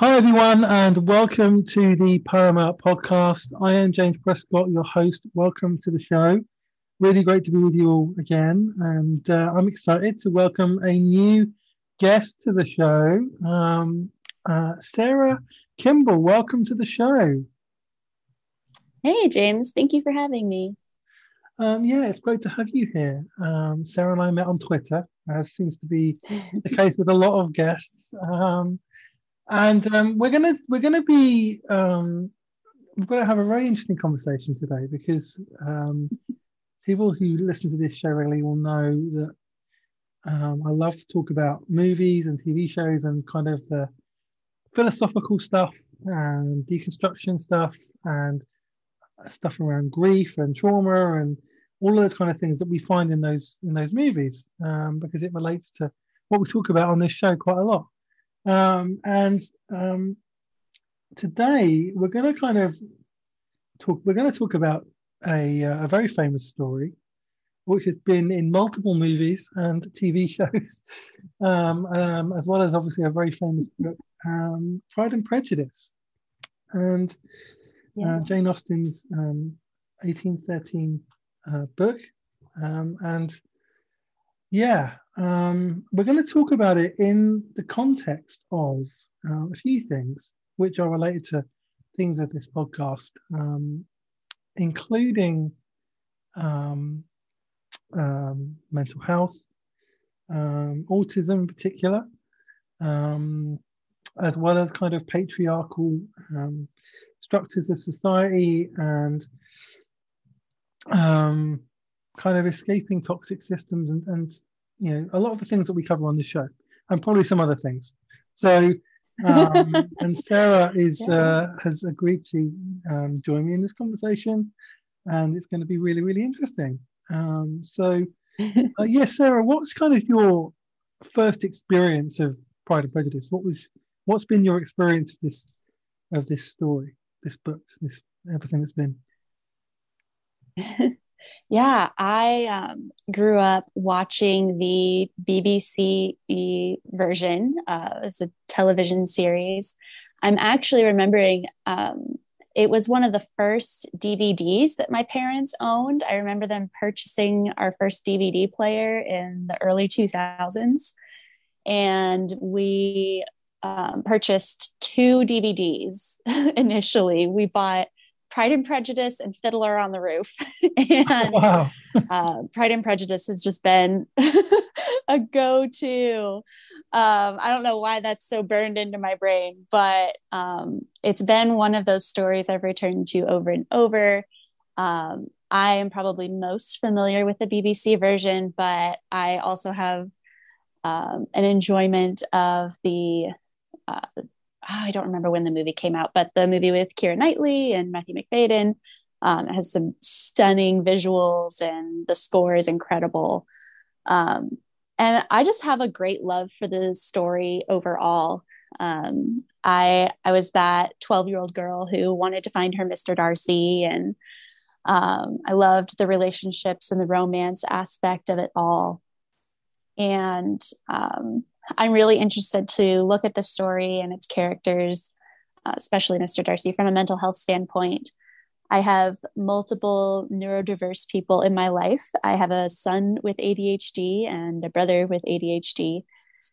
Hi, everyone, and welcome to the Poema podcast. I am James Prescott, your host. Welcome to the show. Really great to be with you all again. And uh, I'm excited to welcome a new guest to the show, um, uh, Sarah Kimble. Welcome to the show. Hey, James. Thank you for having me. Um, yeah, it's great to have you here. Um, Sarah and I met on Twitter, as seems to be the case with a lot of guests. And um, we're gonna we're gonna be um, we're gonna have a very interesting conversation today because um, people who listen to this show really will know that um, I love to talk about movies and TV shows and kind of the philosophical stuff and deconstruction stuff and stuff around grief and trauma and all of those kind of things that we find in those in those movies um, because it relates to what we talk about on this show quite a lot. Um, and um, today we're going to kind of talk. We're going to talk about a, uh, a very famous story, which has been in multiple movies and TV shows, um, um, as well as obviously a very famous book, um, Pride and Prejudice, and yeah. uh, Jane Austen's 1813 um, uh, book, um, and yeah, um, we're going to talk about it in the context of uh, a few things which are related to things of this podcast, um, including um, um mental health, um, autism in particular, um, as well as kind of patriarchal structures of society and kind of escaping toxic systems and, and you know a lot of the things that we cover on the show and probably some other things. So um, and sarah is yeah. uh, has agreed to um, join me in this conversation and it's going to be really really interesting. Um, so uh, yes yeah, sarah what's kind of your first experience of pride and prejudice? What was what's been your experience of this of this story this book this everything that's been Yeah, I um, grew up watching the BBC version. Uh, it's a television series. I'm actually remembering um, it was one of the first DVDs that my parents owned. I remember them purchasing our first DVD player in the early 2000s. And we um, purchased two DVDs initially. We bought Pride and Prejudice and Fiddler on the Roof. and wow. uh, Pride and Prejudice has just been a go to. Um, I don't know why that's so burned into my brain, but um, it's been one of those stories I've returned to over and over. Um, I am probably most familiar with the BBC version, but I also have um, an enjoyment of the uh, I don't remember when the movie came out, but the movie with Keira Knightley and Matthew Macfadyen um, has some stunning visuals and the score is incredible. Um, and I just have a great love for the story overall. Um, I I was that 12 year old girl who wanted to find her Mr. Darcy, and um, I loved the relationships and the romance aspect of it all. And um, I'm really interested to look at the story and its characters, uh, especially Mr. Darcy, from a mental health standpoint. I have multiple neurodiverse people in my life. I have a son with ADHD and a brother with ADHD,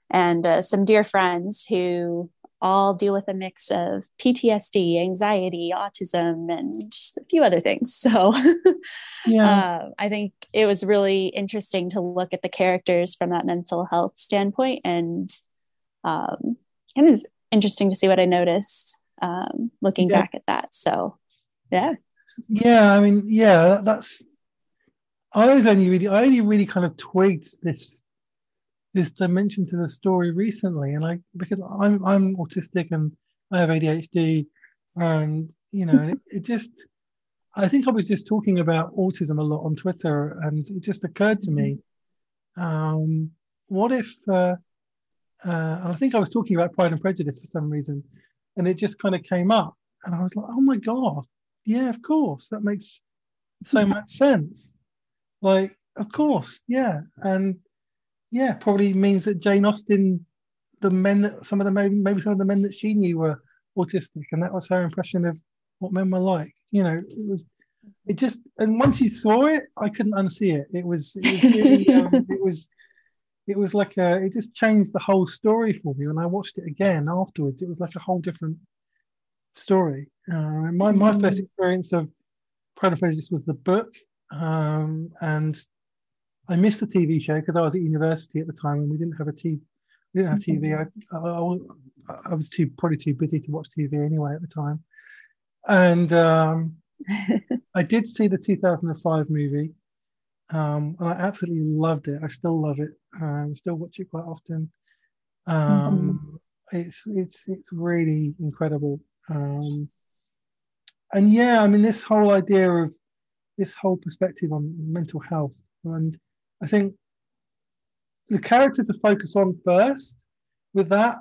and uh, some dear friends who all deal with a mix of PTSD, anxiety, autism, and a few other things. So, yeah, uh, I think it was really interesting to look at the characters from that mental health standpoint, and um, kind of interesting to see what I noticed um, looking yeah. back at that. So, yeah, yeah, I mean, yeah, that's. I was only really, I only really kind of twigged this this dimension to the story recently, and I because I'm I'm autistic and I have ADHD, and you know, it, it, just I think I was just talking about autism a lot on Twitter, and it just occurred to me, um, what if? Uh, uh, I think I was talking about Pride and Prejudice for some reason, and it just kind of came up, and I was like, oh my god, yeah, of course, that makes so much sense. Like, of course, yeah, and yeah, probably means that Jane Austen the men that some of the maybe maybe some of the men that she knew were autistic, and that was her impression of what men were like. You know, it was it just and once you saw it, I couldn't unsee it. It was it was really, um, it was it was like a it just changed the whole story for me. When I watched it again afterwards, it was like a whole different story. Uh, my my mm. first experience of Pride and Prejudice was the book, um, and I missed the TV show because I was at university at the time and we didn't have a TV. We didn't have TV. I, I, I, was too probably too busy to watch TV anyway at the time, and um, I did see the 2005 movie. Um, I absolutely loved it. I still love it. Um, still watch it quite often. Um, mm-hmm. It's it's it's really incredible. Um, and yeah, I mean this whole idea of this whole perspective on mental health, and I think the character to focus on first with that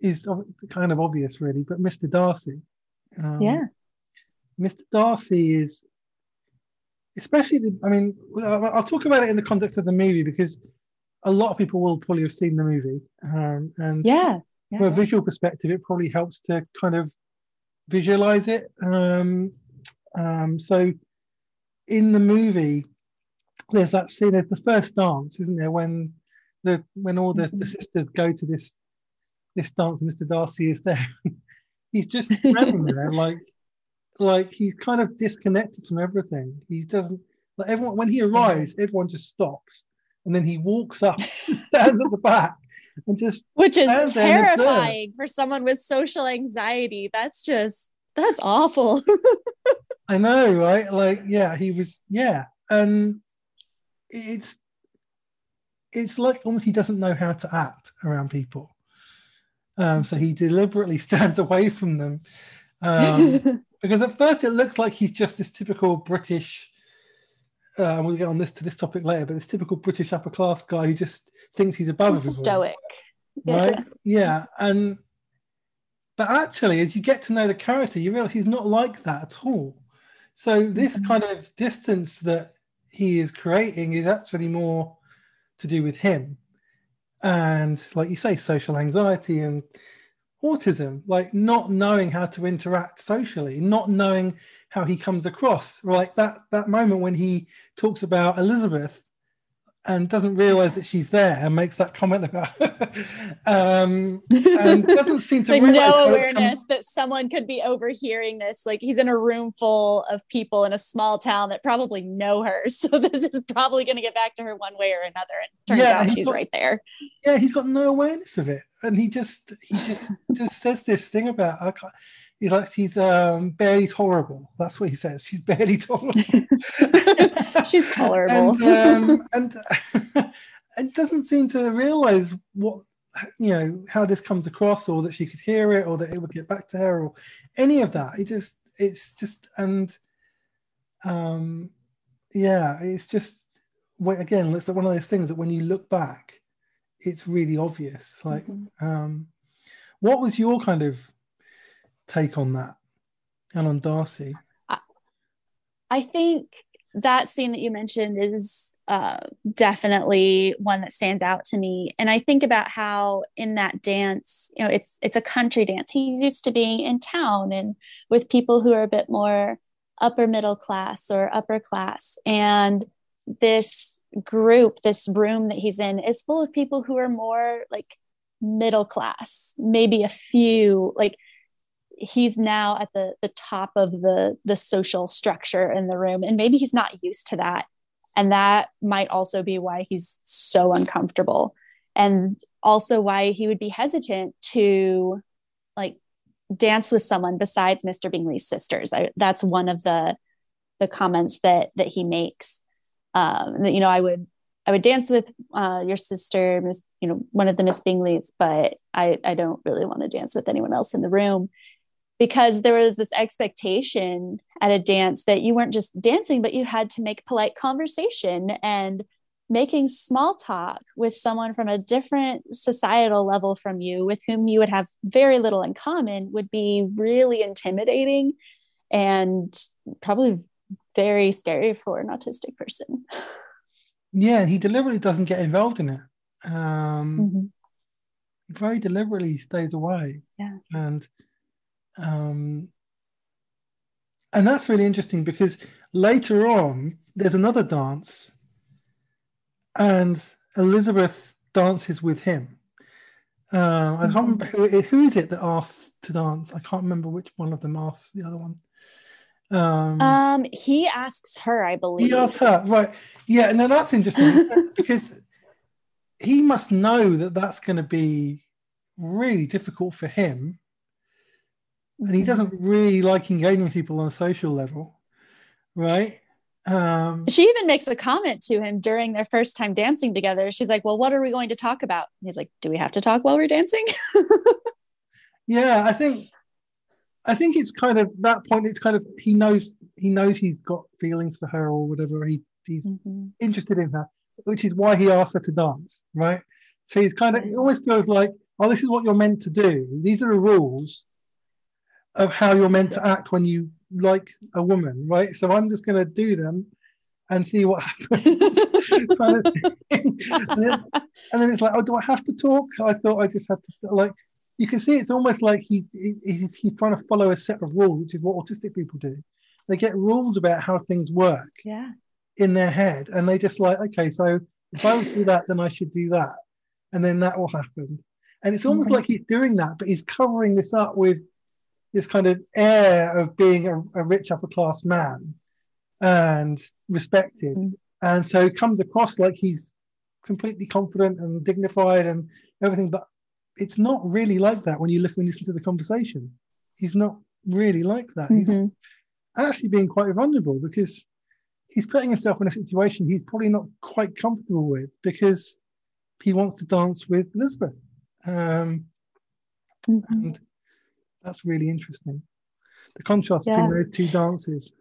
is kind of obvious, really. But Mr. Darcy, um, yeah, Mr. Darcy is especially. The, I mean, I'll talk about it in the context of the movie because a lot of people will probably have seen the movie, um, and yeah, yeah, from a visual perspective, it probably helps to kind of visualize it. Um, um, so, in the movie, there's that scene of the first dance, isn't there? When the when all the, the mm-hmm. sisters go to this this dance, Mr. Darcy is there. he's just standing there, like like he's kind of disconnected from everything. He doesn't like everyone when he arrives, everyone just stops, and then he walks up, stands at the back, and just which is terrifying for someone with social anxiety. That's just that's awful. I know, right? Like, yeah, he was, yeah, and it's it's like almost he doesn't know how to act around people. Um, so he deliberately stands away from them um, because at first it looks like he's just this typical British. Uh, we'll get on this to this topic later, but this typical British upper class guy who just thinks he's above everybody. Stoic, right? Yeah. yeah, and but actually, as you get to know the character, you realize he's not like that at all. So this mm-hmm. kind of distance that he is creating is actually more to do with him. And like you say social anxiety and autism like not knowing how to interact socially not knowing how he comes across right? That that moment when he talks about elizabeth and doesn't realize that she's there and makes that comment about um and doesn't seem to like no awareness come... that someone could be overhearing this. Like he's in a room full of people in a small town that probably know her. So this is probably going to get back to her one way or another. And turns yeah, out she's got, right there. Yeah he's got no awareness of it. And he just he just just says this thing about I can't, he's like she's um barely tolerable. That's what he says. She's barely tolerable she's tolerable and, um, and it doesn't seem to realize what you know how this comes across or that she could hear it or that it would get back to her or any of that it just it's just and um yeah it's just wait again it's one of those things that when you look back it's really obvious like mm-hmm. um what was your kind of take on that and on Darcy? I think that scene that you mentioned is uh, definitely one that stands out to me. And I think about how in that dance, you know, it's it's a country dance. He's used to being in town and with people who are a bit more upper middle class or upper class. And this group, this room that he's in, is full of people who are more like middle class, maybe a few like he's now at the the top of the the social structure in the room and maybe he's not used to that and that might also be why he's so uncomfortable and also why he would be hesitant to like dance with someone besides Mr. Bingley's sisters. I, that's one of the the comments that that he makes. Um, that you know, I would I would dance with uh, your sister, Miss, you know, one of the Miss Bingleys, but I I don't really want to dance with anyone else in the room because there was this expectation at a dance that you weren't just dancing, but you had to make polite conversation and making small talk with someone from a different societal level from you with whom you would have very little in common would be really intimidating and probably very scary for an autistic person. Yeah, and he deliberately doesn't get involved in it. Um, mm-hmm. very deliberately stays away. Yeah. And um and that's really interesting because later on there's another dance and Elizabeth dances with him. Uh, I can't remember who, who is it that asks to dance. I can't remember which one of them asks the other one. Um, um he asks her, I believe. He asks her, right? Yeah, and then that's interesting because he must know that that's going to be really difficult for him, and he doesn't really like engaging people on a social level, right? Um, she even makes a comment to him during their first time dancing together. She's like, "Well, what are we going to talk about?" And he's like, "Do we have to talk while we're dancing?" yeah, I think, I think it's kind of that point. It's kind of he knows he knows he's got feelings for her or whatever. He he's mm-hmm. interested in her, which is why he asked her to dance, right? So he's kind of it almost feels like, "Oh, this is what you're meant to do. These are the rules." Of how you're meant to act when you like a woman, right? So I'm just going to do them and see what happens. and, then, and, then, it's like, oh, do I have to talk? I thought I just had to, like, you can see it's almost like he, he he's trying to follow a set of rules, which is what autistic people do. They get rules about how things work yeah. in their head, and they just like, okay, so if I was to do that, then I should do that, and then that will happen. And it's almost mm-hmm. like he's doing that, but he's covering this up with this kind of air of being a, a rich upper class man and respected. Mm. And so comes across like he's completely confident and dignified and everything, but it's not really like that when you look and listen to the conversation. He's not really like that. Mm-hmm. He's actually being quite vulnerable because he's putting himself in a situation he's probably not quite comfortable with because he wants to dance with Elizabeth. Um, mm-hmm. And that's really interesting. The contrast yeah. between those two dances.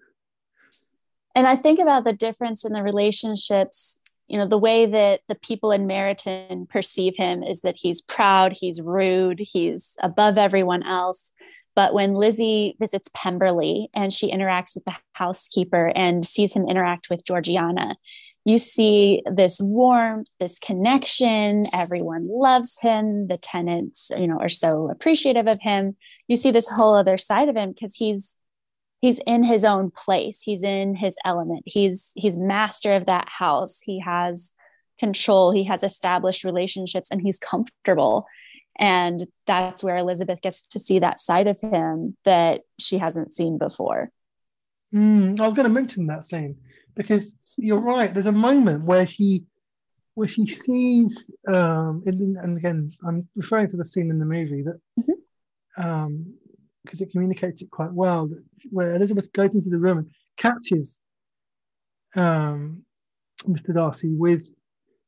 And I think about the difference in the relationships. You know, the way that the people in Meryton perceive him is that he's proud, he's rude, he's above everyone else. But when Lizzie visits Pemberley and she interacts with the housekeeper and sees him interact with Georgiana, you see this warmth, this connection. Everyone loves him. The tenants, you know, are so appreciative of him. You see this whole other side of him because he's he's in his own place. He's in his element. He's he's master of that house. He has control. He has established relationships, and he's comfortable. And that's where Elizabeth gets to see that side of him that she hasn't seen before. Mm, I was going to mention that scene because you're right. There's a moment where he where she sees, um, and, and again, I'm referring to the scene in the movie that, mm-hmm. um, because it communicates it quite well, that where Elizabeth goes into the room and catches um, Mr. Darcy with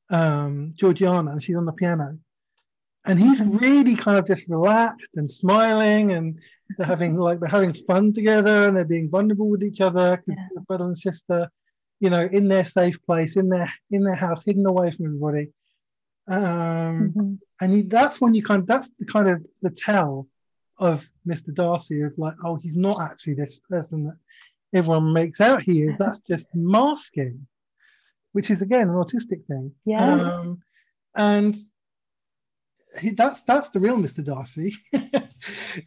um, Georgiana, and she's on the piano, and he's mm-hmm. really kind of just relaxed and smiling, and they're having like they're having fun together, and they're being vulnerable with each other because yeah. brother and sister you know, in their safe place, in their in their house, hidden away from everybody. Um, mm-hmm. And he, that's when you kind of that's the kind of the tell of Mr. Darcy of like, oh, he's not actually this person that everyone makes out he is. That's just masking, which is again an autistic thing. Yeah. Um, and he, that's that's the real Mr. Darcy. um,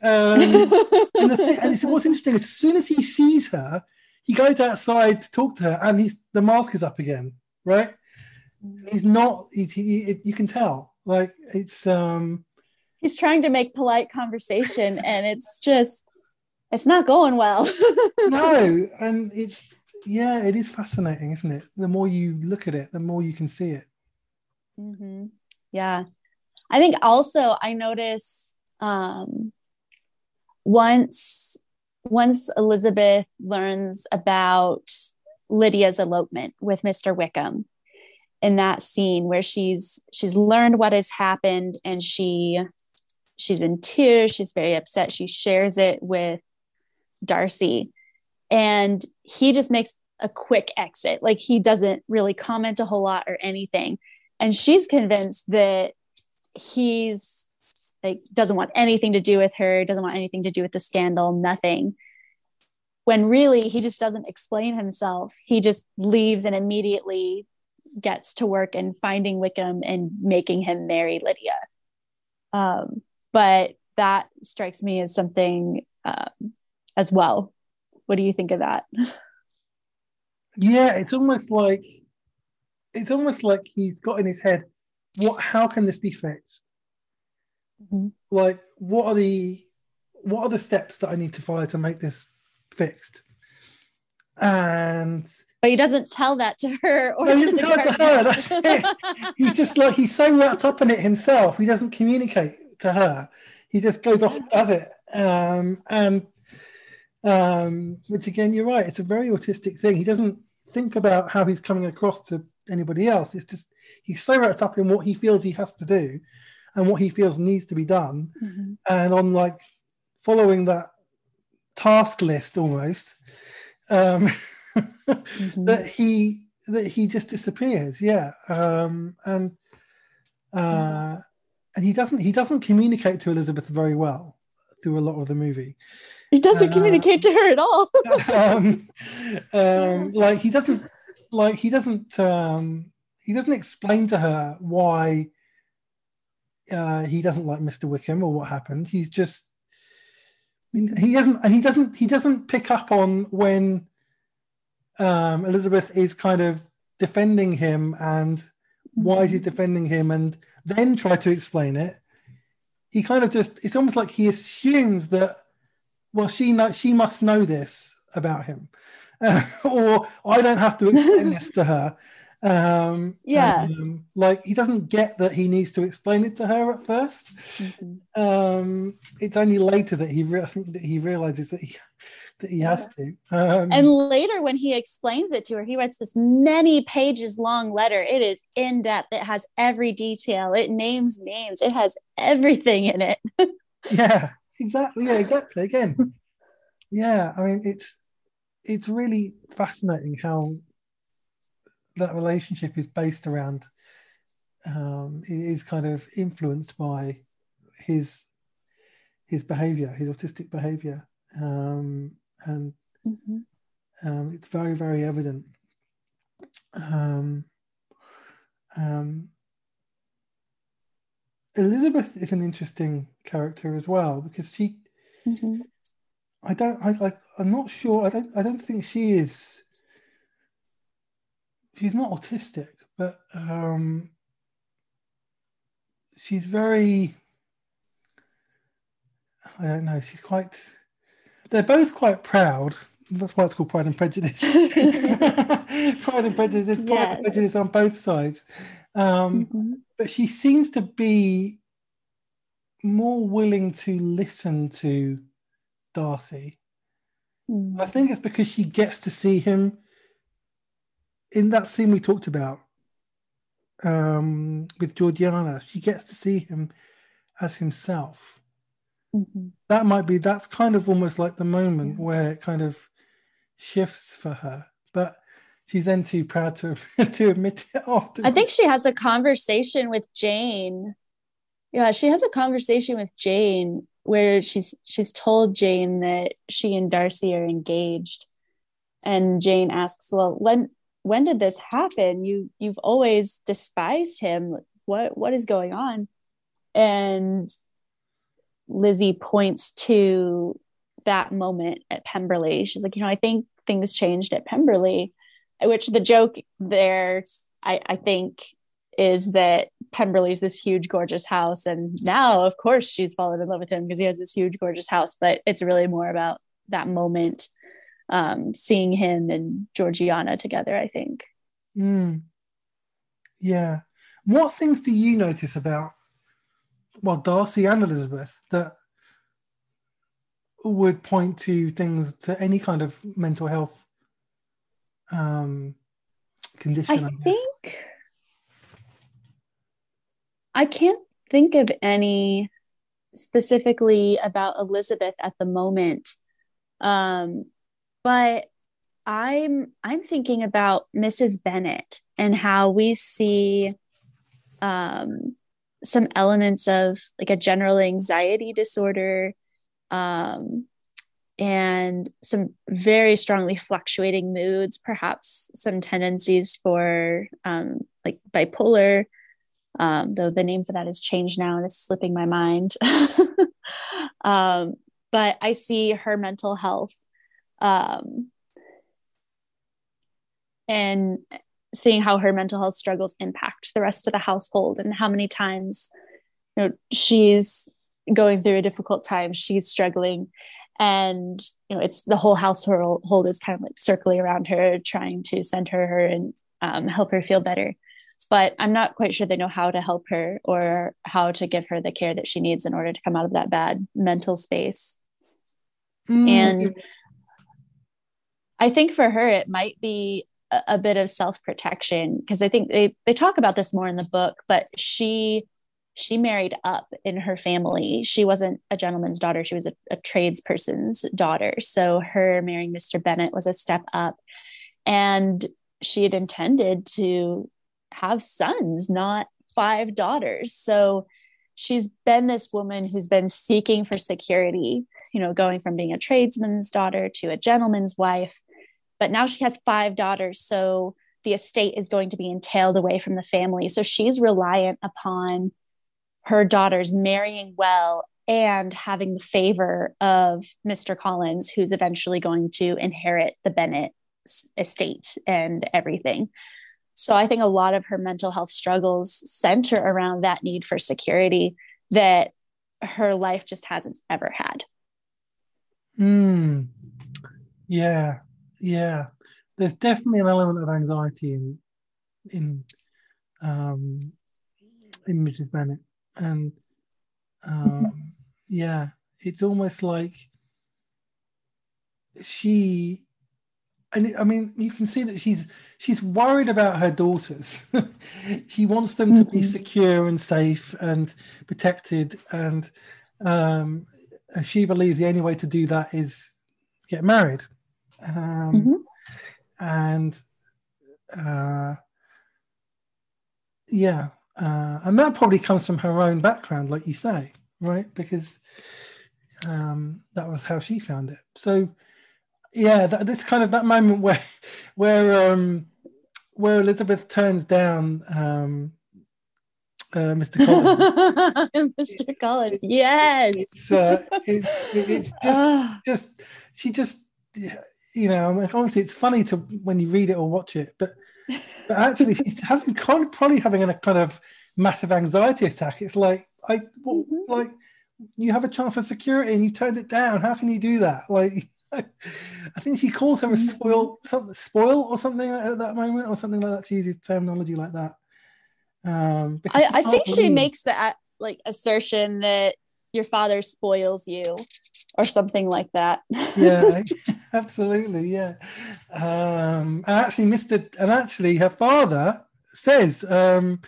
and, the, and it's what's interesting. is As soon as he sees her, he goes outside to talk to her, and he's the mask is up again, right? He's not. He's, he, you can tell. Like it's. um He's trying to make polite conversation, and it's just, it's not going well. no, and it's yeah, it is fascinating, isn't it? The more you look at it, the more you can see it. Mm-hmm. Yeah, I think also I notice um, once once Elizabeth learns about Lydia's elopement with Mr. Wickham in that scene where she's she's learned what has happened and she she's in tears, she's very upset. She shares it with Darcy and he just makes a quick exit. Like he doesn't really comment a whole lot or anything. And she's convinced that he's like doesn't want anything to do with her doesn't want anything to do with the scandal nothing when really he just doesn't explain himself he just leaves and immediately gets to work and finding wickham and making him marry lydia Um, but that strikes me as something um, as well. What do you think of that? Yeah, it's almost like it's almost like he's got in his head, what? How can this be fixed? Mm-hmm. Like, what are the what are the steps that I need to follow to make this fixed? And but he doesn't tell that to her or no, to, it to her. That's it. he's just like he's so wrapped up in it himself. He doesn't communicate to her. He just goes off and does it. Um, and um, which again, you're right. It's a very autistic thing. He doesn't think about how he's coming across to anybody else. It's just he's so wrapped up in what he feels he has to do and what he feels needs to be done, mm-hmm. and on like following that task list almost. Um, mm-hmm. that he that he just disappears. Yeah, um, and uh, mm-hmm. and he doesn't he doesn't communicate to Elizabeth very well through a lot of the movie. He doesn't uh, communicate to her at all. um, um, like he doesn't like he doesn't um, he doesn't explain to her why uh, he doesn't like Mr. Wickham or what happened. He's just I mean, he doesn't and he doesn't he doesn't pick up on when um, Elizabeth is kind of defending him and why he's defending him and then try to explain it. He kind of just, it's almost like he assumes that, well, she know, she must know this about him. Uh, or I don't have to explain this to her. Um, yeah. Um, like he doesn't get that he needs to explain it to her at 1st mm-hmm. um, it's only later that he, re- I think that he realizes that he that he has to. Um, and later, when he explains it to her, he writes this many pages long letter. It is in depth. It has every detail. It names names. It has everything in it. yeah, exactly. Yeah, exactly. Again, yeah. I mean, it's it's really fascinating how that relationship is based around. Um, is kind of influenced by his his behavior, his autistic behavior. Um, and mm-hmm. um, it's very very evident. Um, um, Elizabeth is an interesting character as well because she. Mm-hmm. I don't. I, I. I'm not sure. I don't. I don't think she is. She's not autistic, but um, she's very. I don't know. She's quite they're both quite proud. That's why it's called Pride and Prejudice. Pride and Prejudice. Pride yes. and Prejudice on both sides. Um, mm-hmm. But she seems to be more willing to listen to Darcy. Mm. I think it's because she gets to see him in that scene we talked about um, with Georgiana. She gets to see him as himself. Mm-hmm. That might be that's kind of almost like the moment where it kind of shifts for her, but she's then too proud to to admit it often. I think she has a conversation with Jane. Yeah, she has a conversation with Jane where she's she's told Jane that she and Darcy are engaged, and Jane asks, "Well, when when did this happen? You you've always despised him. What what is going on?" And Lizzie points to that moment at Pemberley. She's like, you know, I think things changed at Pemberley, which the joke there, I, I think, is that Pemberley's this huge, gorgeous house. And now, of course, she's fallen in love with him because he has this huge, gorgeous house. But it's really more about that moment, um, seeing him and Georgiana together, I think. Mm. Yeah. What things do you notice about well, Darcy and Elizabeth that would point to things to any kind of mental health um, condition. I, I think I can't think of any specifically about Elizabeth at the moment, um, but I'm I'm thinking about Mrs. Bennet and how we see um, some elements of like a general anxiety disorder um, and some very strongly fluctuating moods, perhaps some tendencies for um, like bipolar Um, though the name for that has changed now and it's slipping my mind. um, but I see her mental health um, and seeing how her mental health struggles impact the rest of the household and how many times you know she's going through a difficult time she's struggling. And you know it's the whole household is kind of like circling around her trying to send her her and um, help her feel better. But i'm not quite sure they know how to help her or how to give her the care that she needs in order to come out of that bad mental space. Mm. and i think for her it might be a, a bit of self-protection because i think they they talk about this more in the book but she she married up in her family. She wasn't a gentleman's daughter, she was a, a tradesperson's daughter. So her marrying Mr. Bennet was a step up. And she had intended to have sons, not five daughters. So she's been this woman who's been seeking for security, you know, going from being a tradesman's daughter to a gentleman's wife. But now she has five daughters. So the estate is going to be entailed away from the family. So she's reliant upon her daughters marrying well and having the favor of Mr. Collins, who's eventually going to inherit the Bennet estate and everything. So I think a lot of her mental health struggles center around that need for security that her life just hasn't ever had. Hmm. Yeah. Yeah. There's definitely an element of anxiety in in um in Mrs. Bennet and um, yeah, it's almost like she and I mean, you can see that she's she's worried about her daughters. she wants them to be mm-hmm. secure and safe and protected, and um, she believes the only way to do that is get married. Um, mm-hmm. And uh, yeah, uh, and that probably comes from her own background, like you say, right? Because um, that was how she found it. So, yeah, that, this kind of that moment where, where, um, where Elizabeth turns down um, uh, Mr. Collins. Mr. Collins, yes. It's, uh, it's, it's just, just she just, you know, honestly, it's funny to when you read it or watch it, but but actually she's having probably having a kind of massive anxiety attack. It's like I well, mm-hmm. like you have a chance for security and you turned it down. How can you do that? Like I think she calls her a mm-hmm. spoil something spoil or something at that moment or something like that. She uses terminology like that. Um, I, I think believe... she makes that like assertion that your father spoils you or something like that. yeah, absolutely. Yeah. Um, actually, Mr. And actually, her father says um,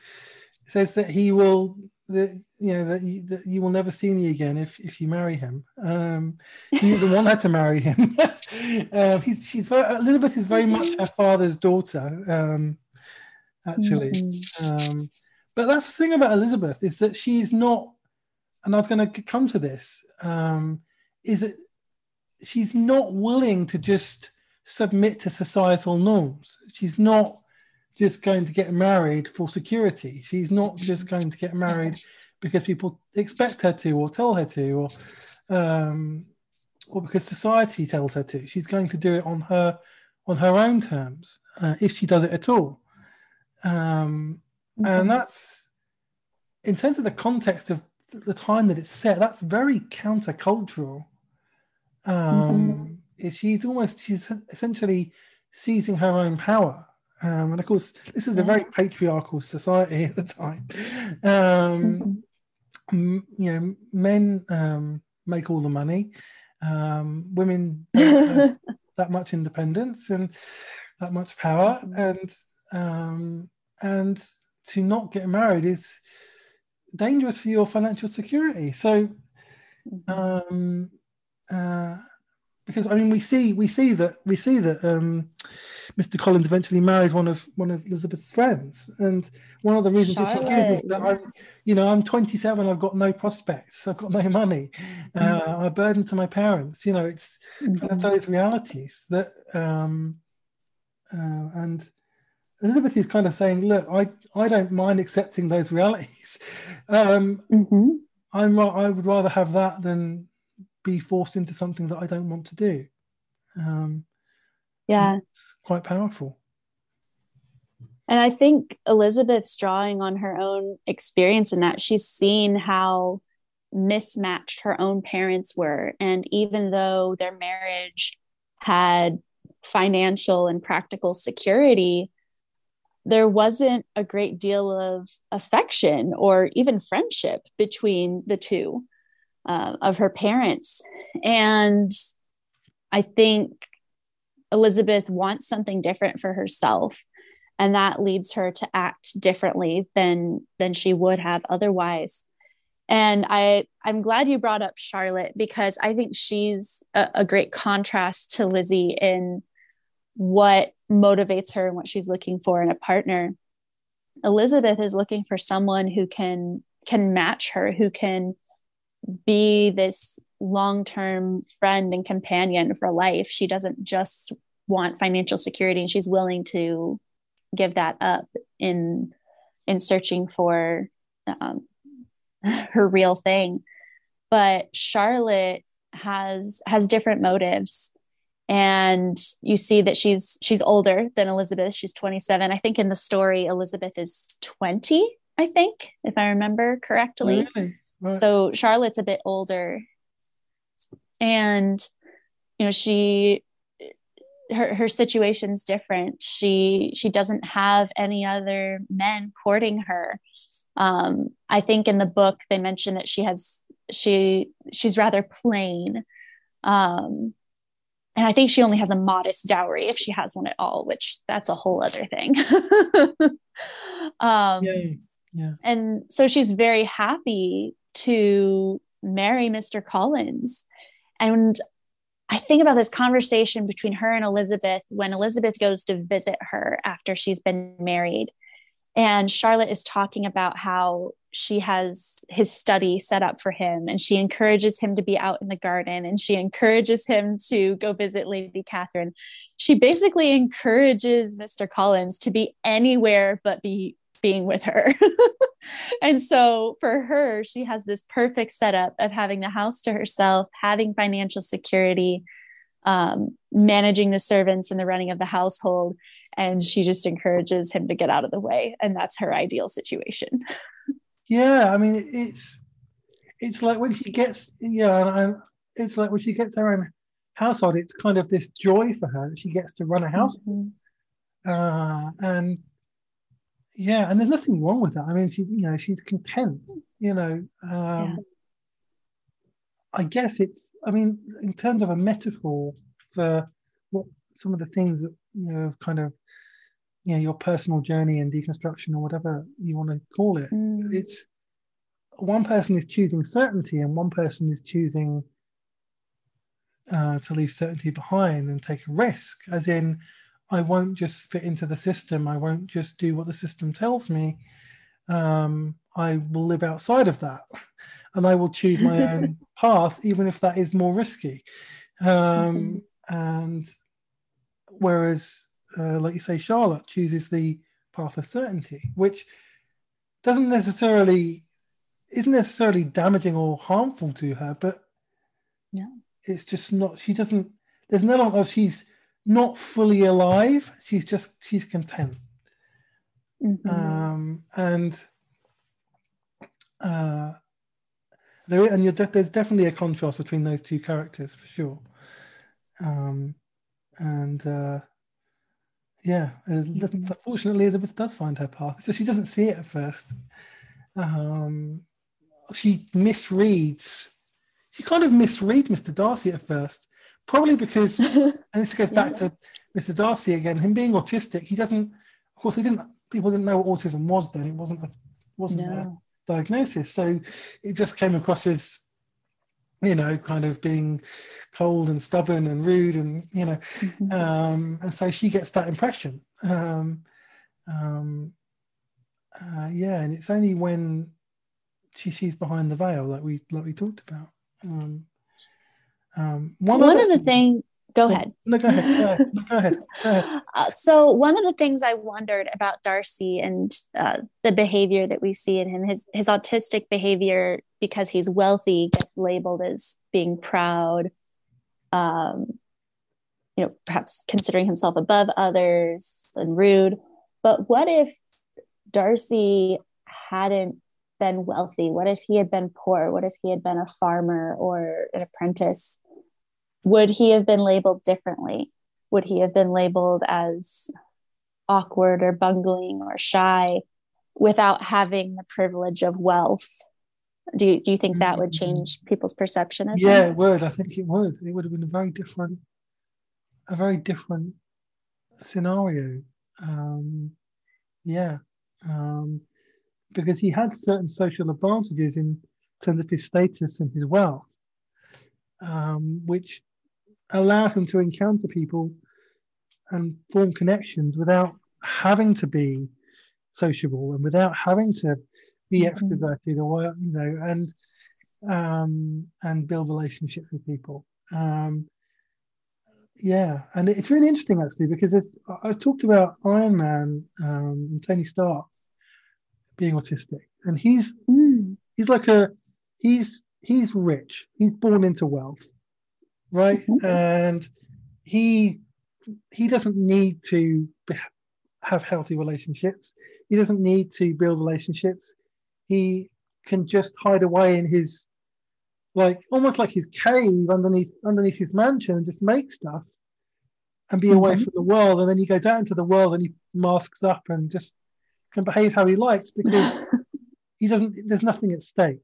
says that he will, that, you know, that you, that you will never see me again if if you marry him. Um, he doesn't want her to marry him. um, he's, she's very, Elizabeth is very much her father's daughter. Um, actually, mm-hmm. um, but that's the thing about Elizabeth is that she's not and I was going to come to this, um, is that she's not willing to just submit to societal norms. She's not just going to get married for security. She's not just going to get married because people expect her to or tell her to or um, or because society tells her to. She's going to do it on her on her own terms uh, if she does it at all. Um, and that's in terms of the context of the time that it's set, that's very countercultural. Um, mm-hmm. She's almost she's essentially seizing her own power. Um, and of course, this is a very patriarchal society at the time. Um, mm-hmm. you know, men um, make all the money. Um, women don't that much independence and that much power, mm-hmm. and um, and to not get married is dangerous for your financial security. So, mm-hmm. um, uh, because I mean, we see we see that we see that um, Mr. Collins eventually married one of one of Elizabeth's friends, and one of the reasons is that I'm, you know, I'm 27, I've got no prospects, I've got no money, uh, mm-hmm. I'm a burden to my parents. You know, it's mm-hmm. kind of mm-hmm. those realities that, um, uh, and Elizabeth is kind of saying, look, I, I don't mind accepting those realities. Um, mm-hmm. I'm I would rather have that than be forced into something that I don't want to do. Um, yeah, quite powerful. And I think Elizabeth's drawing on her own experience in that she's seen how mismatched her own parents were. And even though their marriage had financial and practical security, there wasn't a great deal of affection or even friendship between the two uh, of her parents. And I think Elizabeth wants something different for herself. And that leads her to act differently than than she would have otherwise. And I I'm glad you brought up Charlotte because I think she's a, a great contrast to Lizzie in what motivates her and what she's looking for in a partner. Elizabeth is looking for someone who can can match her, who can be this long-term friend and companion for life. She doesn't just want financial security and she's willing to give that up in in searching for um, her real thing. But Charlotte has has different motives and you see that she's she's older than Elizabeth. She's 27. I think in the story Elizabeth is 20, I think, if I remember correctly. Really? Right. So Charlotte's a bit older. And you know, she her her situation's different. She she doesn't have any other men courting her. Um, I think in the book they mention that she has she she's rather plain. Um, and I think she only has a modest dowry if she has one at all, which that's a whole other thing. um, yeah, yeah. And so she's very happy to marry Mr. Collins. And I think about this conversation between her and Elizabeth when Elizabeth goes to visit her after she's been married. And Charlotte is talking about how she has his study set up for him and she encourages him to be out in the garden and she encourages him to go visit Lady Catherine. She basically encourages Mr. Collins to be anywhere but be being with her. and so for her, she has this perfect setup of having the house to herself, having financial security, um, managing the servants and the running of the household. And she just encourages him to get out of the way. And that's her ideal situation. yeah. I mean, it's, it's like when she gets, yeah, it's like when she gets her own household, it's kind of this joy for her that she gets to run a household. Mm-hmm. Uh, and yeah, and there's nothing wrong with that. I mean, she, you know, she's content. You know, um, yeah. I guess it's. I mean, in terms of a metaphor for what some of the things that you know, kind of, you know, your personal journey and deconstruction or whatever you want to call it. Mm. It's one person is choosing certainty and one person is choosing uh, to leave certainty behind and take a risk, as in I won't just fit into the system. I won't just do what the system tells me. Um, I will live outside of that and I will choose my own path, even if that is more risky. Um, and whereas, uh, like you say, Charlotte chooses the path of certainty, which doesn't necessarily isn't necessarily damaging or harmful to her, but no. it's just not. She doesn't. There's no of she's not fully alive. She's just she's content. Mm-hmm. Um, and uh, there and de- there's definitely a contrast between those two characters for sure. Um, and uh, yeah, mm-hmm. fortunately, Elizabeth does find her path, so she doesn't see it at first. Um, she misreads. She kind of misreads Mr. Darcy at first Probably because, and this goes back yeah. to Mr. Darcy again, him being autistic, he doesn't, of course, he didn't, people didn't know what autism was then. It wasn't a, wasn't no. a diagnosis. So it just came across as, you know, kind of being cold and stubborn and rude and, you know, mm-hmm. um, and so she gets that impression. Um, um, uh, yeah, and it's only when she sees behind the veil, like we like we talked about. Um, um, one, one of the things, go ahead. No, go ahead. Go ahead. Go ahead. Go ahead. Uh, so one of the things I wondered about Darcy and uh, the behavior that we see in him, his his autistic behavior, because he's wealthy, gets labeled as being proud, um, you know, perhaps considering himself above others and rude. But what if Darcy hadn't been wealthy? What if he had been poor? What if he had been a farmer or an apprentice? Would he have been labeled differently? Would he have been labeled as awkward or bungling or shy without having the privilege of wealth? Do you, do you think that would Mm-hmm. change people's perception of Yeah, him? it would. I think it would. It would have been a very different, a very different scenario. Um, yeah, um, because he had certain social advantages in terms of his status and his wealth, um, which allowed him to encounter people and form connections without having to be sociable and without having to be Mhm. extroverted or you know and um, and build relationships with people. Um, yeah, and it's really interesting actually because I- I've talked about Iron Man um, and Tony Stark being autistic, and he's Mm. he's like a he's he's rich. He's born into wealth, right? And he he doesn't need to be, have healthy relationships. He doesn't need to build relationships. He can just hide away in his like almost like his cave underneath underneath his mansion and just make stuff and be away Mhm. from the world. And then he goes out into the world and he masks up and just can behave how he likes because he doesn't there's nothing at stake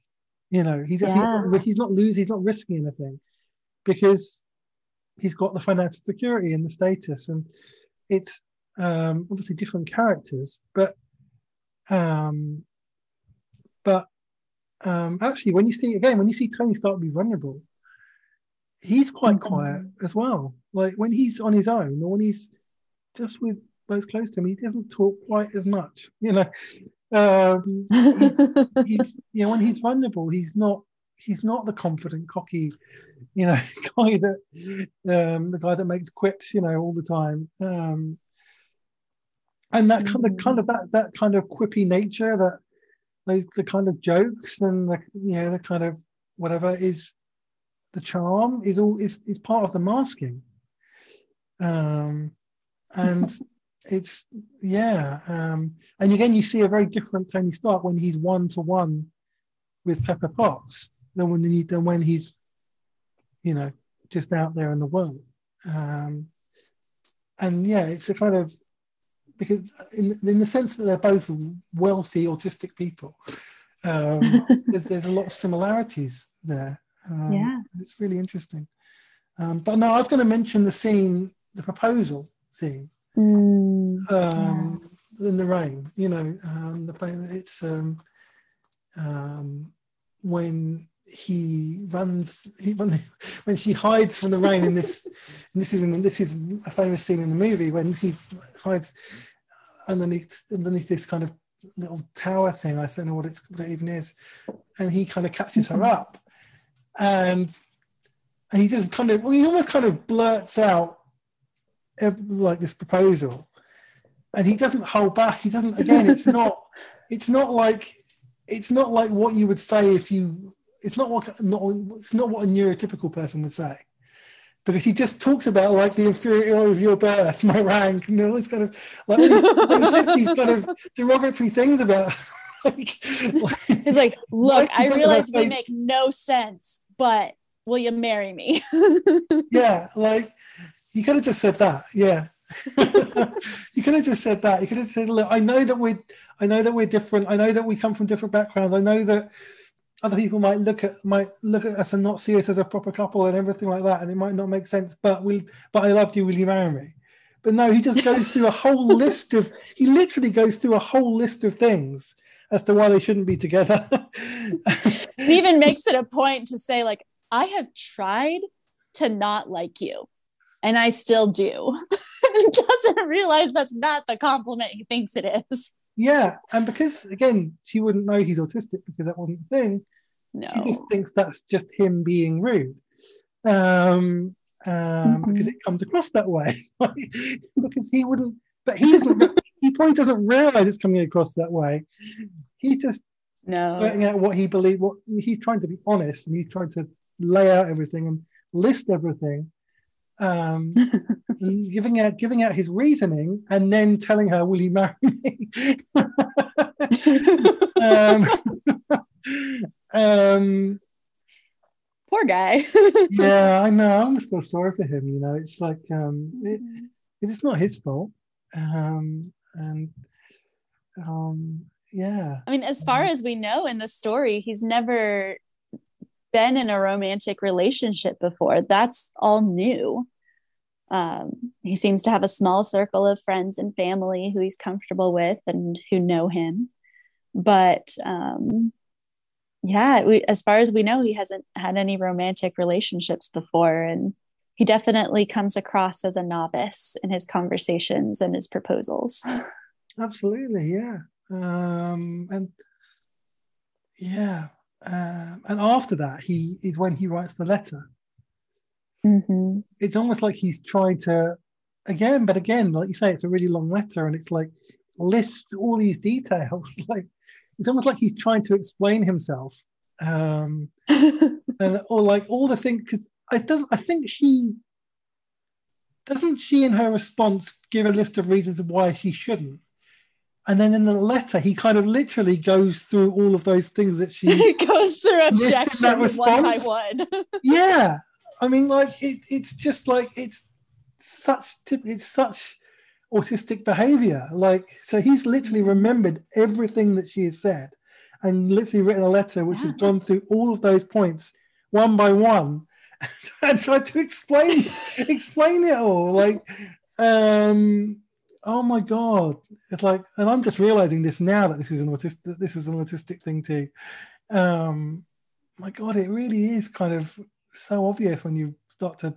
you know he doesn't Yeah. he's not losing he's not risking anything because he's got the financial security and the status and it's um obviously different characters but um but um actually when you see again when you see tony start to be vulnerable he's quite Mhm. quiet as well like when he's on his own or when he's just with those close to him he doesn't talk quite as much you know. Um he's, he's you know when he's vulnerable he's not he's not the confident cocky you know guy that um the guy that makes quips you know all the time. Um and that kind of kind of that that kind of quippy nature that those the kind of jokes and the you know the kind of whatever is the charm is all is, is part of the masking. Um and it's yeah um and again you see a very different tony stark when he's one to one with pepper potts than when he than when he's you know just out there in the world um and yeah it's a kind of because in, in the sense that they're both wealthy autistic people um there's, there's a lot of similarities there um, Yeah. it's really interesting um but no i was going to mention the scene the proposal scene Mm. Um, in the rain. You know, um, the it's um, um, when he runs he, when, when she hides from the rain in this and this is in, this is a famous scene in the movie when he hides underneath underneath this kind of little tower thing I don't know what it's what it even is and he kind of catches her up and and he just kind of well, he almost kind of blurts out like this proposal and he doesn't hold back he doesn't again it's not it's not like it's not like what you would say if you it's not what not it's not what a neurotypical person would say because he just talks about like the inferiority of your birth my rank and all this kind of like when he, when says these kind of derogatory things about like, like He's like, look, I front of her realize we make no sense, but will you marry me? yeah, like you could have just said that. Yeah. you could have just said that. You could have said, look, I know that we're I know that we're different. I know that we come from different backgrounds. I know that other people might look at might look at us and not see us as a proper couple and everything like that, and it might not make sense. But we but I love you, will you marry me? But no, he just goes through a whole list of he literally goes through a whole list of things as to why they shouldn't be together. he even makes it a point to say, like, I have tried to not like you, and I still do. doesn't realize that's not the compliment he thinks it is. Yeah, and because again, she wouldn't know he's autistic because that wasn't the thing. No. She just thinks that's just him being rude. Um, um, mm-hmm. because it comes across that way. because he wouldn't, but he he probably doesn't realize it's coming across that way. He's just no out what he believes. What he's trying to be honest, and he's trying to lay out everything and list everything, um, giving out giving out his reasoning, and then telling her, "Will you marry me?" um, um, Poor guy. yeah, I know. I almost feel sorry for him. You know, it's like um, it, it's not his fault, um, and um, yeah. I mean, as far as we know in the story, he's never been in a romantic relationship before. That's all new. Um, he seems to have a small circle of friends and family who he's comfortable with and who know him. But um, yeah, we, as far as we know, he hasn't had any romantic relationships before. And he definitely comes across as a novice in his conversations and his proposals. Absolutely, yeah. Um, and yeah, um, and after that, he is when he writes the letter. Mm-hmm. It's almost like he's trying to, again, but again, like you say, it's a really long letter, and it's like list all these details. Like it's almost like he's trying to explain himself, um, and or like all the things because I don't. I think she doesn't she in her response give a list of reasons why she shouldn't and then in the letter, he kind of literally goes through all of those things that she goes through objections one by one. yeah, I mean, like it, it's just like it's such it's such autistic behavior. Like, so he's literally remembered everything that she has said, and literally written a letter which yeah. has gone through all of those points one by one, and tried to explain explain it all. Like, um oh my god. It's like and i'm just realizing this now that this is an autistic this is an autistic thing too. Um my god it really is kind of so obvious when you start to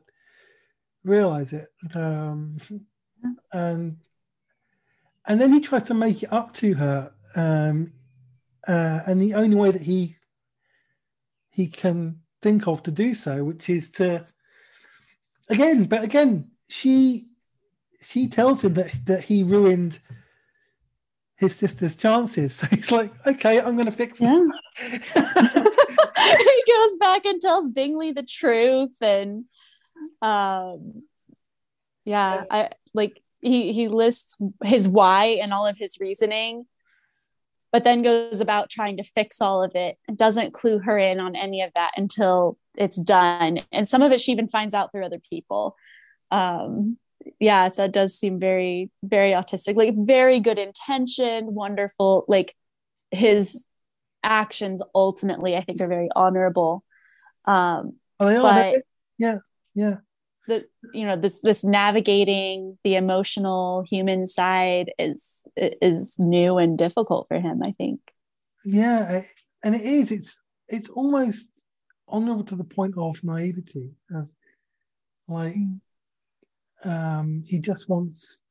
realize it. Um and and then he tries to make it up to her um uh, and the only way that he he can think of to do so which is to again but again she she tells him that that he ruined his sister's chances. So he's like, okay, I'm going to fix yeah. he goes back and tells Bingley the truth, and um, yeah, I like he he lists his why and all of his reasoning, but then goes about trying to fix all of it and doesn't clue her in on any of that until it's done. And some of it she even finds out through other people. Um, yeah that does seem very very autistic. Like very good intention wonderful like his actions ultimately i think are very honorable. Um oh, but yeah yeah. The you know this this navigating the emotional human side is is new and difficult for him i think. Yeah and it is. It's it's almost honorable to the point of naivety. Of like um, he just wants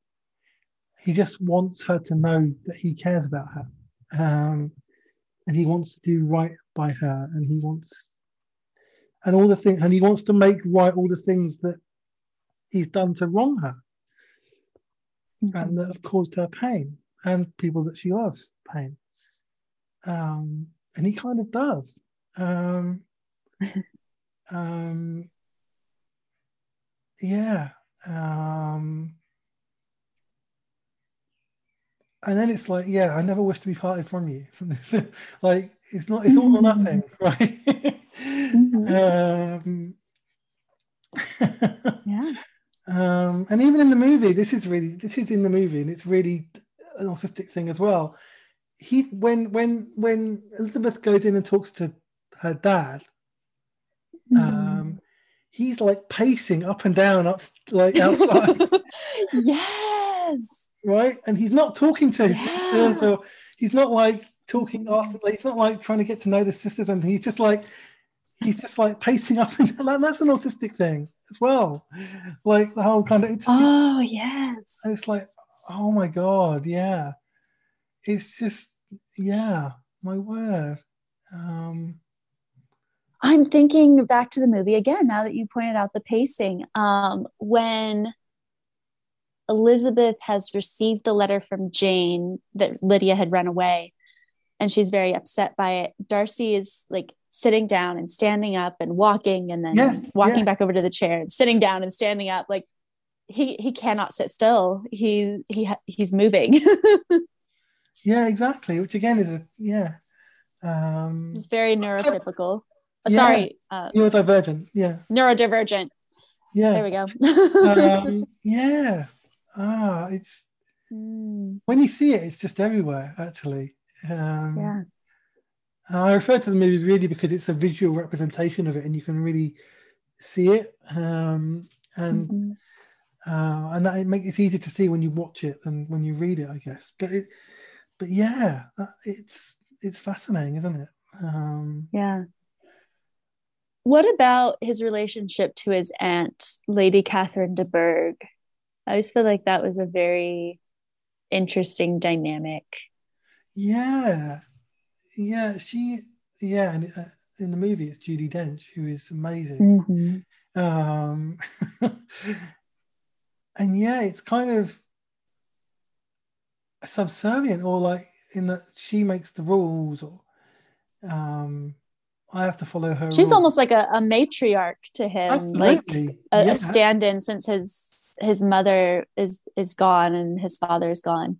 he just wants her to know that he cares about her. Um, and he wants to do right by her. And he wants and all the things and he wants to make right all the things that he's done to wrong her. Mm-hmm. and that have caused her pain and people that she loves pain. Um, and he kind of does. Um, um, yeah um, and then it's like, yeah, I never wish to be parted from you. like it's not, it's all or nothing, right? mm-hmm. um, yeah. Um, and even in the movie, this is really, this is in the movie, and it's really an autistic thing as well. He, when, when, when Elizabeth goes in and talks to her dad, um, he's like pacing up and down up like outside. yes. Right? And he's not talking to his yeah. sisters or he's not like talking after like he's not like trying to get to know the sisters and he's just like he's just like pacing up and down. That's an autistic thing as well. Like the whole kind of it's Oh yes. It's like, oh my god, yeah. It's just yeah, my word. Um I'm thinking back to the movie again now that you pointed out the pacing. Um, when Elizabeth has received the letter from Jane that Lydia had run away, and she's very upset by it. Darcy is like sitting down and standing up and walking and then yeah, walking yeah. back over to the chair and sitting down and standing up like he he cannot sit still he he he's moving yeah exactly which again is a yeah um it's very neurotypical yeah, sorry uh, neurodivergent yeah neurodivergent yeah there we go um, yeah ah it's mm. when you see it it's just everywhere actually um yeah I refer to the movie really because it's a visual representation of it, and you can really see it, um, and mm-hmm. uh, and that it makes it's easier to see when you watch it than when you read it, I guess. But it, but yeah, it's it's fascinating, isn't it? Um, yeah. What about his relationship to his aunt, Lady Catherine de Bourgh? I always feel like that was a very interesting dynamic. Yeah, yeah, she, yeah, and uh, in the movie it's Judi Dench who is amazing. Mm-hmm. Um, and yeah, it's kind of subservient, or like in that she makes the rules, or um, I have to follow her. She's almost like a, a, matriarch to him, Absolutely. like a, yeah. a stand-in since his his mother is is gone and his father is gone.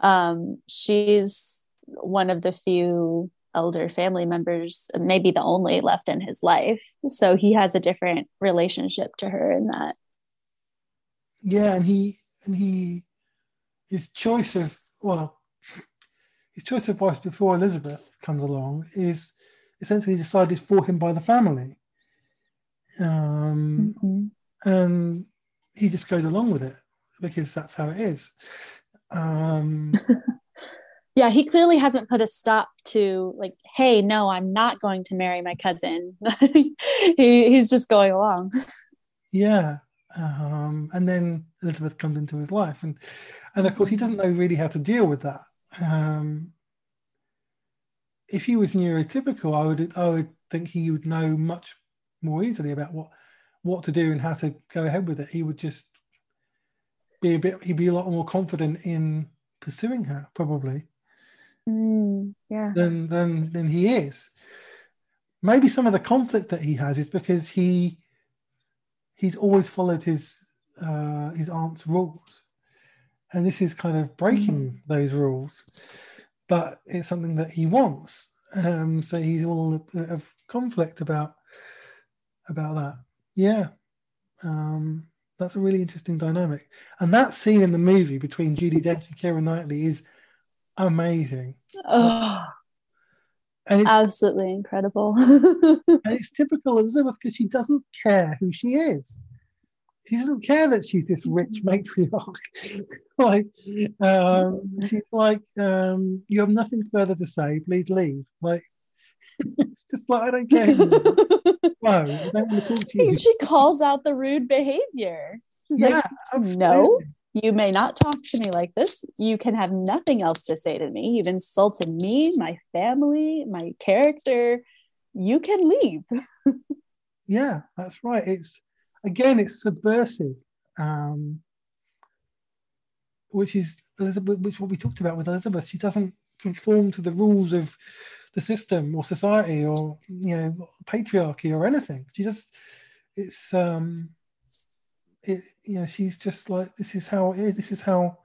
Um, she's one of the few elder family members, maybe the only left in his life. So he has a different relationship to her in that. Yeah, and he and he his choice of well his choice of wife before Elizabeth comes along is essentially decided for him by the family. Um, mm-hmm. and he just goes along with it because that's how it is. Um, yeah he clearly hasn't put a stop to like hey no i'm not going to marry my cousin he, he's just going along yeah um, and then elizabeth comes into his life and and of course he doesn't know really how to deal with that um, if he was neurotypical i would i would think he would know much more easily about what what to do and how to go ahead with it he would just be a bit he'd be a lot more confident in pursuing her probably mm, yeah. than than than he is. Maybe some of the conflict that he has is because he he's always followed his uh, his aunt's rules, and this is kind of breaking mm. those rules. But it's something that he wants, um, so he's all of conflict about about that. Yeah, um, that's a really interesting dynamic, and that scene in the movie between Judi Dench and Keira Knightley is amazing. Oh, and it's absolutely incredible. and it's typical of Elizabeth because she doesn't care who she is. She doesn't care that she's this rich matriarch. like, um, she's like, um, you have nothing further to say. Please leave. Like, it's just like I don't care. no, I don't want to talk to you. She calls out the rude behavior. She's yeah, like, absolutely. no, you may not talk to me like this. You can have nothing else to say to me. You've insulted me, my family, my character. You can leave. yeah, that's right. It's again, it's subversive, um, which is which what we talked about with Elizabeth. She doesn't conform to the rules of the system or society or you know patriarchy or anything. She just it's um it, you know, she's just like, this is how it is. This is how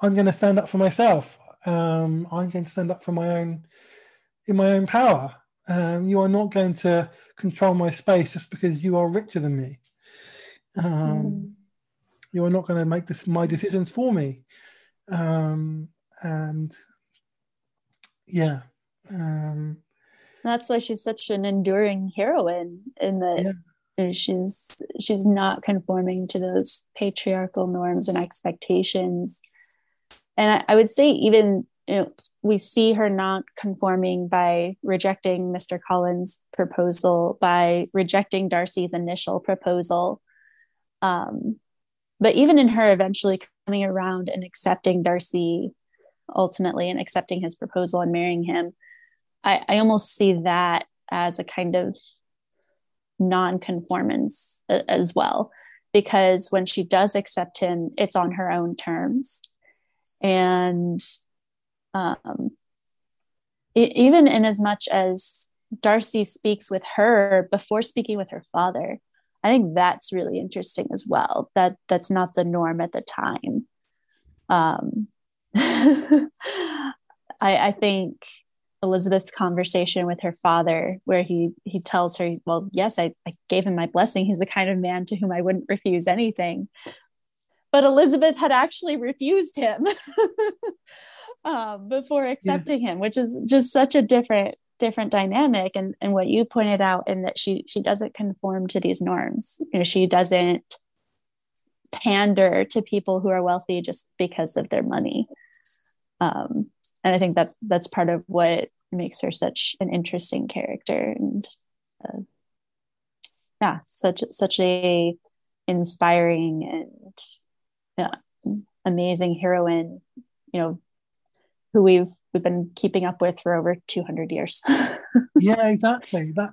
I'm going to stand up for myself. Um, I'm going to stand up for my own, in my own power. Um, you are not going to control my space just because you are richer than me. Um, mm. You are not going to make this my decisions for me. Um, and yeah. Um, That's why she's such an enduring heroine in that yeah she's she's not conforming to those patriarchal norms and expectations and I, I, would say even you know we see her not conforming by rejecting mr collins proposal by rejecting darcy's initial proposal um, but even in her eventually coming around and accepting darcy ultimately and accepting his proposal and marrying him i, I almost see that as a kind of non-conformance as well. Because when she does accept him it's on her own terms. And um, it, even in as much as darcy speaks with her before speaking with her father i think that's really interesting as well that that's not the norm at the time um, I, I think Elizabeth's conversation with her father, where he he tells her, "Well, yes, I, I gave him my blessing. He's the kind of man to whom I wouldn't refuse anything." But Elizabeth had actually refused him um, before accepting yeah. him, which is just such a different different dynamic. And and what you pointed out, in that she she doesn't conform to these norms. You know, she doesn't pander to people who are wealthy just because of their money. Um, and I think that that's part of what makes her such an interesting character and uh, yeah, such such a inspiring and yeah, amazing heroine. You know, who we've we've been keeping up with for over 200 years. yeah, exactly. That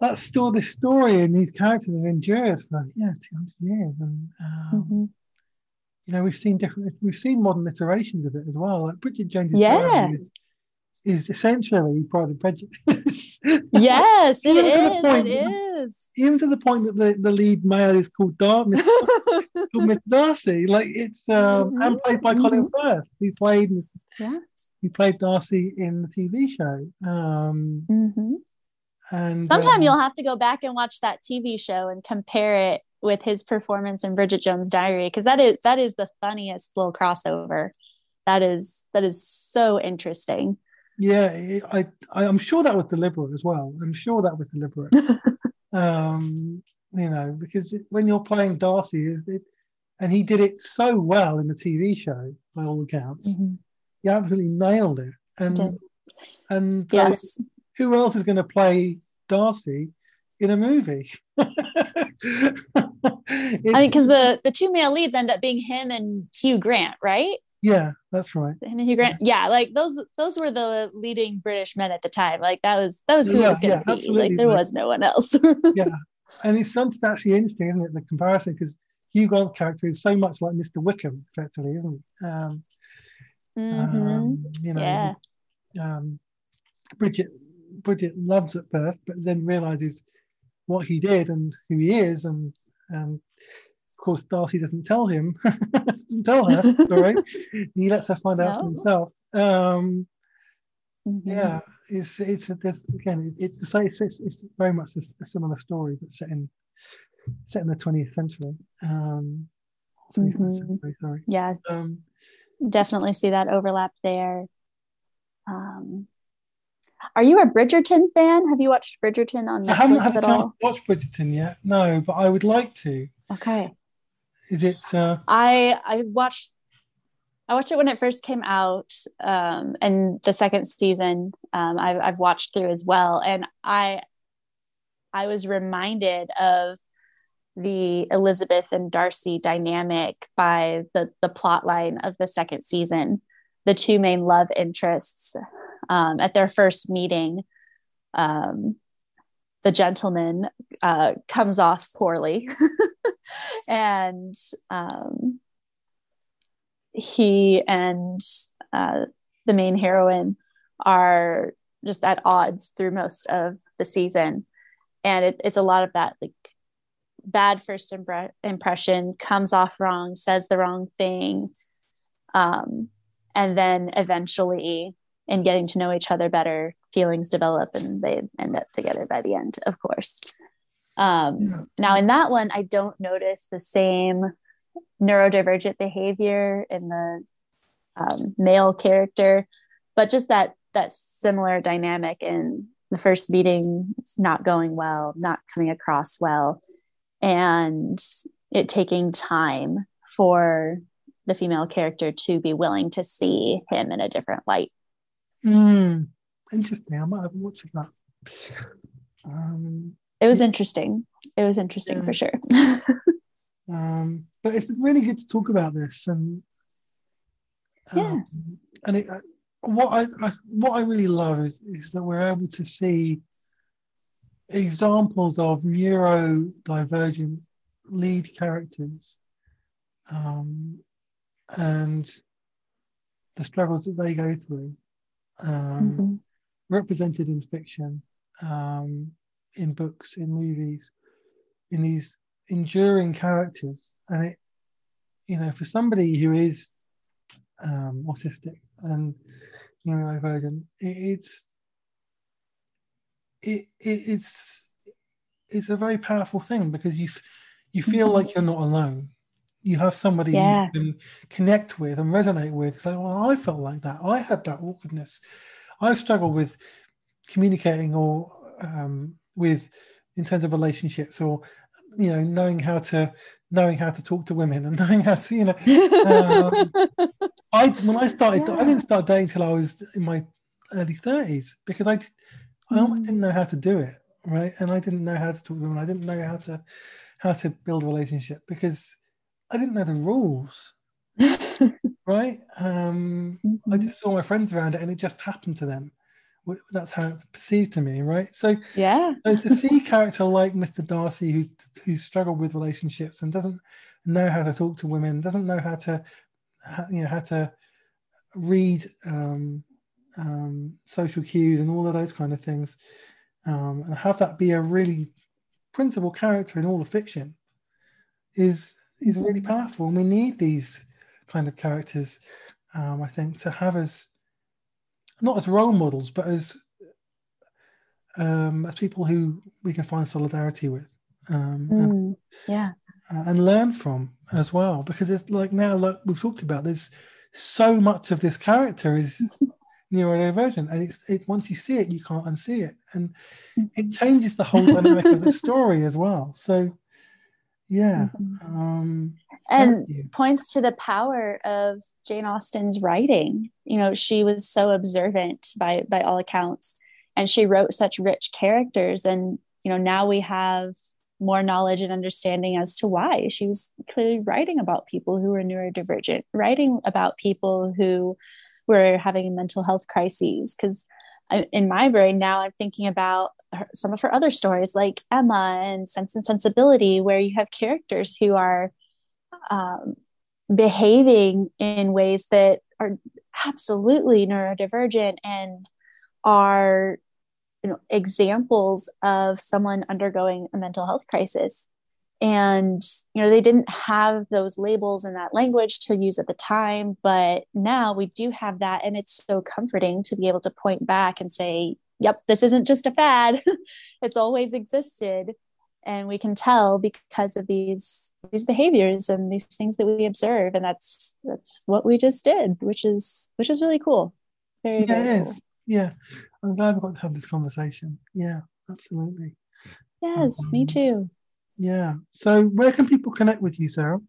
that story, the story and these characters have endured for yeah 200 years, and um, mm-hmm you know, we've seen different, we've seen modern iterations of it as well. Like Bridget Jones's yeah. Is, essentially Pride and Prejudice. yes, it is. Point, it is. Even to the point that the, the lead male is called Dar- Mr. called Mr. Darcy. Like it's um, mm-hmm. and played by mm-hmm. Colin Firth, who played Mr. Yeah. He played Darcy in the TV show. Um, mm-hmm. And sometime um, you'll have to go back and watch that TV show and compare it with his performance in Bridget Jones' Diary because that is that is the funniest little crossover. That is that is so interesting. Yeah, I, I am sure that was deliberate as well. I'm sure that was deliberate. um, you know, because when you're playing Darcy, it, and he did it so well in the TV show by all accounts. Mm-hmm. He absolutely nailed it. And and yes. who else is going to play Darcy in a movie? I mean, because the the two male leads end up being him and Hugh Grant, right? Yeah, that's right. And Hugh Grant. Yeah, like those those were the leading British men at the time. Like that was that was who yeah, was going to yeah, be. Like there was no one else. yeah, and it's something actually interesting, isn't it? The comparison because Hugh Grant's character is so much like Mr. Wickham, effectively, isn't it? Um, mm-hmm. um, you know, yeah. um, Bridget Bridget loves at first, but then realizes what he did and who he is, and um, of course, Darcy doesn't tell him, doesn't tell her, all right? he lets her find out no. for himself. Um, mm-hmm. Yeah, it's it's this again. It, it's, it's, it's very much a, a, similar story, but set in set in the twentieth century. Um, 21st mm-hmm. century, sorry. Yeah, um, definitely see that overlap there. Um, are you a Bridgerton fan? Have you watched Bridgerton on Netflix I haven't had at all? Watch Bridgerton yet? No, but I would like to. Okay. Is it? Uh... I I watched. I watched it when it first came out, um, and the second season um, I've, I've watched through as well, and I I was reminded of the Elizabeth and Darcy dynamic by the the plot line of the second season. The two main love interests um, at their first meeting, um, the gentleman uh, comes off poorly, and um, he and uh, the main heroine are just at odds through most of the season, and it, it's a lot of that like bad first impre- impression comes off wrong, says the wrong thing, um, and then eventually in getting to know each other better, feelings develop and they end up together by the end, of course. Um. Now, in that one, I don't notice the same neurodivergent behavior in the um, male character, but just that that similar dynamic in the first meeting not going well, not coming across well, and it taking time for the female character to be willing to see him in a different light. Mm, interesting. I might have watched that. Um, it was interesting. It was interesting yeah. for sure. um, but it's really good to talk about this, and um, yeah, and it, uh, what I, I, what I really love is is that we're able to see examples of neurodivergent lead characters um, and the struggles that they go through, um, mm-hmm. Represented in fiction, um, in books, in movies, in these enduring characters. And it, you know, for somebody who is um, autistic and neurodivergent, it, it's it, it, it's it's a very powerful thing because you you feel like you're not alone. You have somebody yeah. you can connect with and resonate with. Like, well, I felt like that. I had that awkwardness. I struggled with communicating or um, with in terms of relationships or you know knowing how to knowing how to talk to women and knowing how to you know um, I when I started yeah. I didn't start dating until I was in my early 30s because I I almost didn't know how to do it right? And I didn't know how to talk to women. I didn't know how to how to build a relationship because I didn't know the rules right um, mm-hmm. I just saw my friends around it and it just happened to them that's how it perceived to me, right? So yeah, so to see a character like Mr. Darcy who who struggled with relationships and doesn't know how to talk to women, doesn't know how to you know how to read um, um, social cues and all of those kind of things, um, and have that be a really principal character in all of fiction is is really powerful. And we need these kind of characters, um, I think, to have as not as role models, but as um, as people who we can find solidarity with, um, mm, and, yeah, uh, and learn from as well. Because it's like now, like we've talked about, there's so much of this character is neurodivergent, and it's it once you see it, you can't unsee it, and it changes the whole dynamic of the story as well. So yeah mm-hmm. um, and points to the power of jane austen's writing. You know she was so observant by by all accounts and she wrote such rich characters. And you know now we have more knowledge and understanding as to why. She was clearly writing about people who were neurodivergent writing about people who were having mental health crises. Because in my brain now i'm thinking about her, some of her other stories like emma and sense and sensibility where you have characters who are um, behaving in ways that are absolutely neurodivergent and are you know examples of someone undergoing a mental health crisis. And you know they didn't have those labels and that language to use at the time but now we do have that and it's so comforting to be able to point back and say yep this isn't just a fad. It's always existed and we can tell because of these these behaviors and these things that we observe and that's that's what we just did which is which is really cool very, yeah, very cool. yeah i'm glad we got to have this conversation yeah absolutely yes um, me too yeah. So where can people connect with you, Sarah?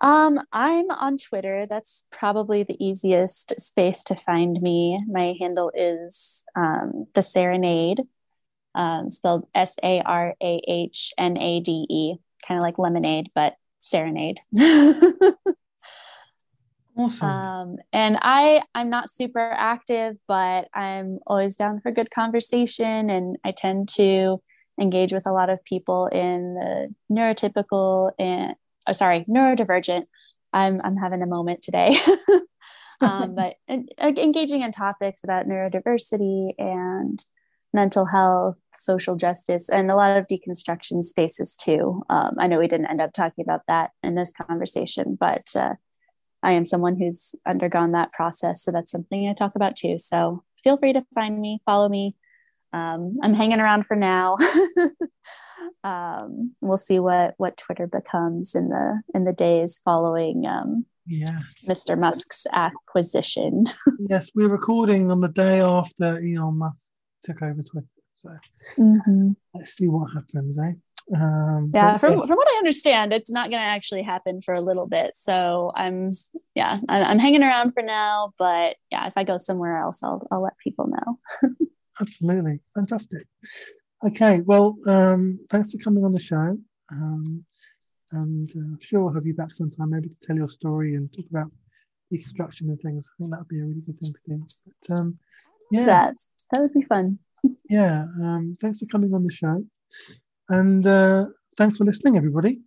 Um, I'm on Twitter. That's probably the easiest space to find me. My handle is um, the Sarahnade, um, spelled S A R A H N A D E, kind of like lemonade, but serenade. Awesome. Um, and I I'm not super active, but I'm always down for good conversation, and I tend to engage with a lot of people in the neurotypical and oh, sorry neurodivergent. I'm I'm having a moment today. um, but engaging in topics about neurodiversity and mental health, social justice, and a lot of deconstruction spaces too. Um, I know we didn't end up talking about that in this conversation, but uh, I am someone who's undergone that process. So that's something I talk about too. So feel free to find me, follow me. Um, I'm hanging around for now. um, we'll see what what Twitter becomes in the in the days following um, yes. Mr. Musk's acquisition. yes, we're recording on the day after Elon Musk took over Twitter. So mm-hmm. let's see what happens, eh? Um, yeah, from, from what I understand, it's not going to actually happen for a little bit. So I'm, yeah, I'm, I'm, hanging around for now. But yeah, if I go somewhere else, I'll, I'll let people know. Absolutely. Fantastic. Okay. Well, um, thanks for coming on the show. Um, and uh, sure, we'll have you back sometime, maybe to tell your story and talk about deconstruction and things. I think that would be a really good thing to do. But um, yeah. That. That would be fun. yeah. Um, thanks for coming on the show. And uh, thanks for listening, everybody.